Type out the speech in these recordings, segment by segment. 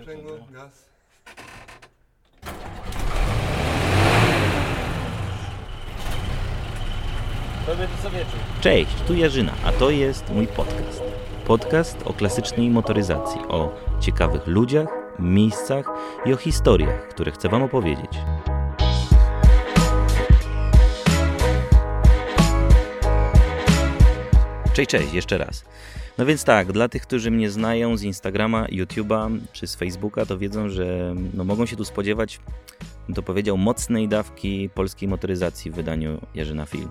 Sprzęgło, gaz. Cześć, tu Jarzyna, a to jest mój podcast. Podcast o klasycznej motoryzacji, o ciekawych ludziach, miejscach i o historiach, które chcę Wam opowiedzieć. Cześć, cześć, jeszcze raz. No więc tak, dla tych, którzy mnie znają z Instagrama, YouTube'a czy z Facebooka, to wiedzą, że no, mogą się tu spodziewać, to powiedział, mocnej dawki polskiej motoryzacji w wydaniu Jarzyna Film.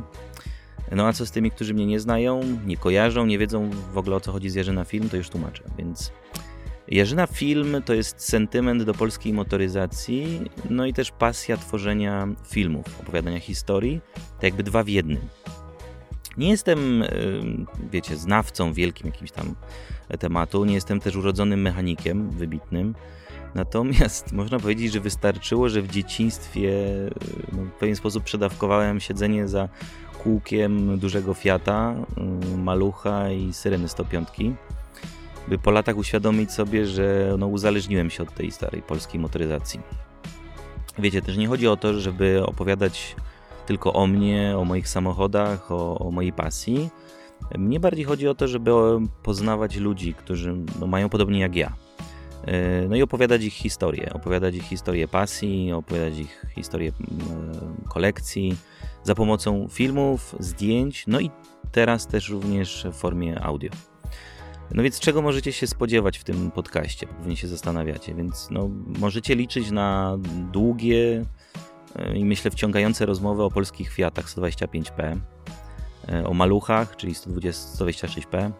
No a co z tymi, którzy mnie nie znają, nie kojarzą, nie wiedzą w ogóle o co chodzi z Jarzyna Film, to już tłumaczę. Więc Jarzyna Film to jest sentyment do polskiej motoryzacji, no i też pasja tworzenia filmów, opowiadania historii, tak jakby dwa w jednym. Nie jestem, wiecie, znawcą wielkim jakimś tam tematu, nie jestem też urodzonym mechanikiem wybitnym. Natomiast można powiedzieć, że wystarczyło, że w dzieciństwie no, w pewien sposób przedawkowałem siedzenie za kółkiem dużego Fiata, Malucha i Syreny 105, by po latach uświadomić sobie, że no, uzależniłem się od tej starej polskiej motoryzacji. Wiecie, też nie chodzi o to, żeby opowiadać tylko o mnie, o moich samochodach, o, o mojej pasji. Mnie bardziej chodzi o to, żeby poznawać ludzi, którzy no, mają podobnie jak ja. Y, No i opowiadać ich historię, opowiadać ich historię pasji, opowiadać ich historię mm, kolekcji za pomocą filmów, zdjęć, no i teraz też również w formie audio. No więc czego możecie się spodziewać w tym podcaście? Pewnie się zastanawiacie, więc no, możecie liczyć na długie i myślę wciągające rozmowy o polskich Fiatach 125P, y, o maluchach, czyli 120, 126P,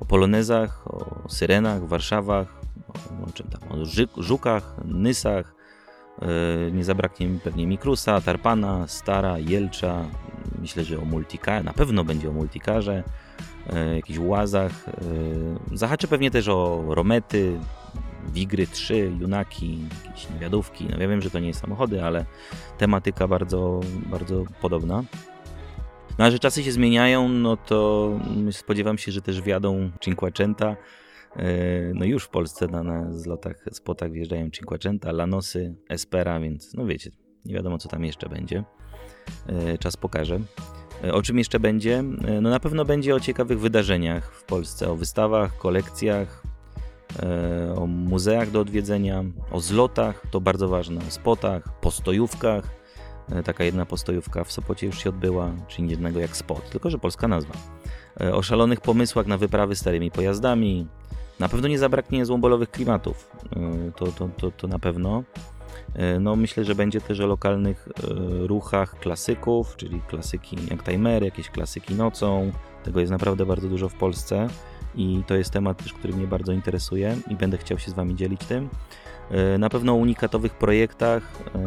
o polonezach, o syrenach, warszawach, o, o czym tam, o żukach, nysach, yy, nie zabraknie mi pewnie Mikrusa, Tarpana, Stara, Jelcza, myślę, że o multikarze, na pewno będzie o multikarze, jakichś łazach, zahaczę pewnie też o Romety, Wigry 3, Junaki, jakieś niewiadówki, no ja wiem, że to nie jest samochody, ale tematyka bardzo, bardzo podobna. No a że czasy się zmieniają, no to spodziewam się, że też wjadą Cinquecenta. E, No już w Polsce na, na zlotach, spotach wjeżdżają Cinquecenta, Lanosy, Espera, więc no wiecie, nie wiadomo co tam jeszcze będzie. E, Czas pokaże. E, O czym jeszcze będzie? No na pewno będzie o ciekawych wydarzeniach w Polsce, o wystawach, kolekcjach, o muzeach do odwiedzenia, o zlotach, to bardzo ważne, o spotach, postojówkach. E, Taka jedna postojówka w Sopocie już się odbyła, czyli jednego jak spot, tylko że polska nazwa. E, O szalonych pomysłach na wyprawy starymi pojazdami. Na pewno nie zabraknie złombolowych klimatów, e, to, to, to, to na pewno. E, No, myślę, że będzie też o lokalnych e, ruchach klasyków, czyli klasyki jak timery, jakieś klasyki nocą. Tego jest naprawdę bardzo dużo w Polsce i to jest temat też, który mnie bardzo interesuje i będę chciał się z Wami dzielić tym. E, Na pewno o unikatowych projektach, e,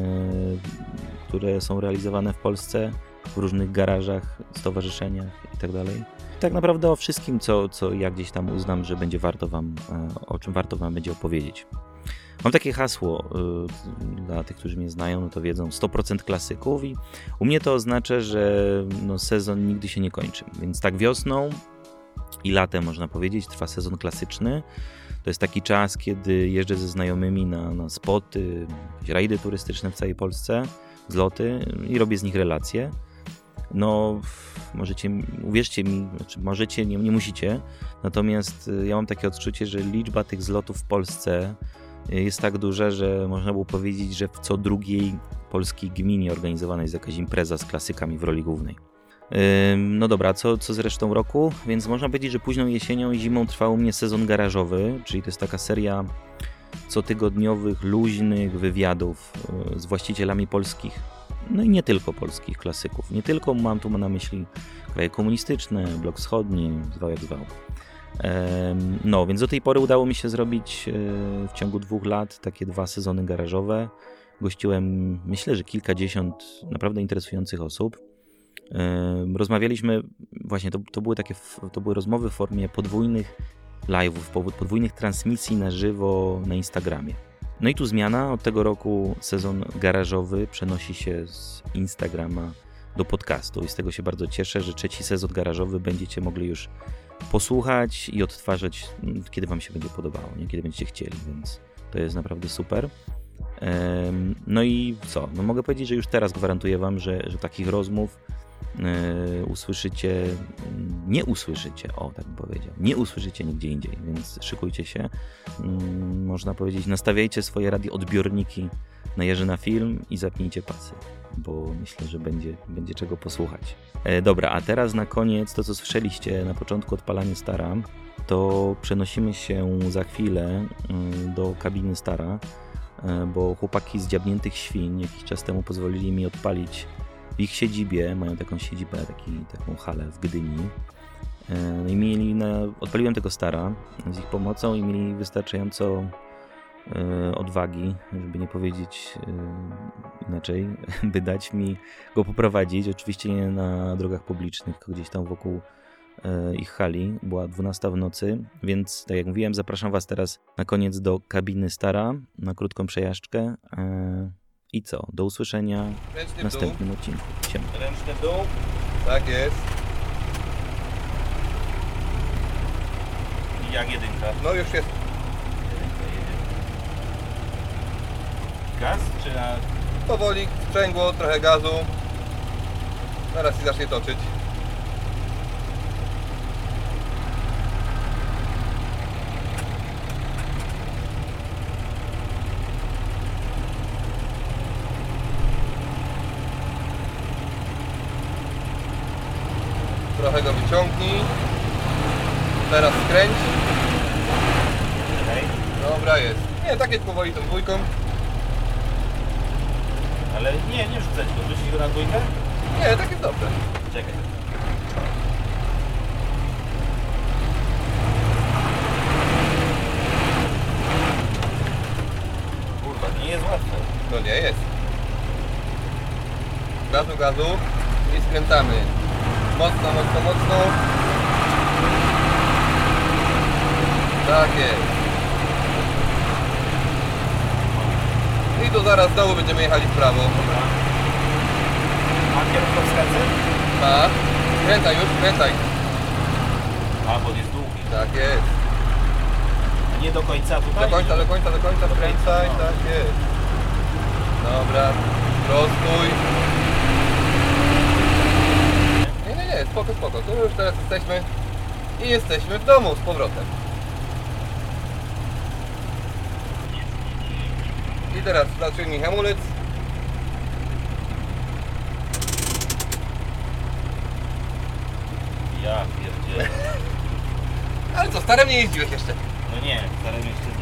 które są realizowane w Polsce w różnych garażach, stowarzyszeniach itd. Tak naprawdę o wszystkim, co, co ja gdzieś tam uznam, że będzie warto wam, e, o czym warto Wam będzie opowiedzieć. Mam takie hasło dla tych, którzy mnie znają, no to wiedzą 100% klasyków i u mnie to oznacza, że no, sezon nigdy się nie kończy. Więc tak wiosną i latem można powiedzieć trwa sezon klasyczny. To jest taki czas, kiedy jeżdżę ze znajomymi na, na spoty, rajdy turystyczne w całej Polsce, zloty i robię z nich relacje. No, możecie, uwierzcie mi, znaczy możecie, nie, nie musicie, natomiast y, ja mam takie odczucie, że liczba tych zlotów w Polsce y, jest tak duża, że można było powiedzieć, że w co drugiej polskiej gminie organizowana jest jakaś impreza z klasykami w roli głównej. No dobra, co, co z resztą roku? Więc można powiedzieć, że późną jesienią i zimą trwał u mnie sezon garażowy, czyli to jest taka seria cotygodniowych, luźnych wywiadów y, z właścicielami polskich, no i nie tylko polskich klasyków. Nie tylko mam tu na myśli kraje komunistyczne, blok wschodni, zwał jak zwał. No, więc do tej pory udało mi się zrobić e, w ciągu dwóch lat takie dwa sezony garażowe. Gościłem, myślę, że kilkadziesiąt naprawdę interesujących osób. Rozmawialiśmy, właśnie to, to były takie, to były rozmowy w formie podwójnych live'ów, po- podwójnych transmisji na żywo na Instagramie. No i tu zmiana, od tego roku sezon garażowy przenosi się z Instagrama do podcastu i z tego się bardzo cieszę, że trzeci sezon garażowy będziecie mogli już posłuchać i odtwarzać, mm, kiedy Wam się będzie podobało, nie? kiedy będziecie chcieli, więc To jest naprawdę super. No i co? No mogę powiedzieć, że już teraz gwarantuję Wam, że, że takich rozmów usłyszycie, mm, nie usłyszycie, o tak bym powiedział, nie usłyszycie nigdzie indziej, więc szykujcie się. Mm, Można powiedzieć, nastawiajcie swoje radioodbiorniki na Jerzy na film i zapnijcie pasy, bo myślę, że będzie, będzie czego posłuchać. E, dobra, a teraz na koniec to, co słyszeliście na początku odpalanie Stara, to przenosimy się za chwilę mm, do kabiny Stara, e, bo chłopaki z Dziabniętych Świń jakiś czas temu pozwolili mi odpalić w ich siedzibie, mają taką siedzibę, taki, taką halę w Gdyni. E, No i mieli na, odpaliłem tego Stara z ich pomocą i mieli wystarczająco e, odwagi, żeby nie powiedzieć e, inaczej, by dać mi go poprowadzić. Oczywiście nie na drogach publicznych, gdzieś tam wokół ich hali. Była 12 w nocy, więc tak jak mówiłem, zapraszam Was teraz na koniec do kabiny Stara na krótką przejażdżkę. I co? Do usłyszenia Ręczny w dół. następnym odcinku. Siema. Ręczny w dół. Tak jest. I jak jedynka. No już jest. Jedynka jedzie. Gaz czy na... Powoli, sprzęgło, trochę gazu. Zaraz się zacznie toczyć. Trochę go wyciągnij. Teraz skręć. Dobra jest. Nie, tak jest powoli tą dwójką. Ale nie, nie rzucać go. Rzucić go na dwójkę? Nie, tak jest dobrze. Czekaj. Kurwa, nie jest łatwe. No nie jest. Gazu, gazu i skręcamy. Mocno, mocno, mocno. Tak jest. I tu zaraz znowu będziemy jechali w prawo. Dobra. A kierunkowskazy? Tak. Skręcaj już, skręcaj. A, bo jest długi. Tak jest. A nie do końca tutaj? Do końca, do końca, do końca skręcaj. No. Tak jest. Dobra. Prostuj. Nie, nie, nie, spoko, spoko. Tu już teraz jesteśmy i jesteśmy w domu z powrotem. I teraz zaciągnij hamulec. Ja pierdzielę. Ale co, starem nie jeździłeś jeszcze. No nie, starym jeszcze.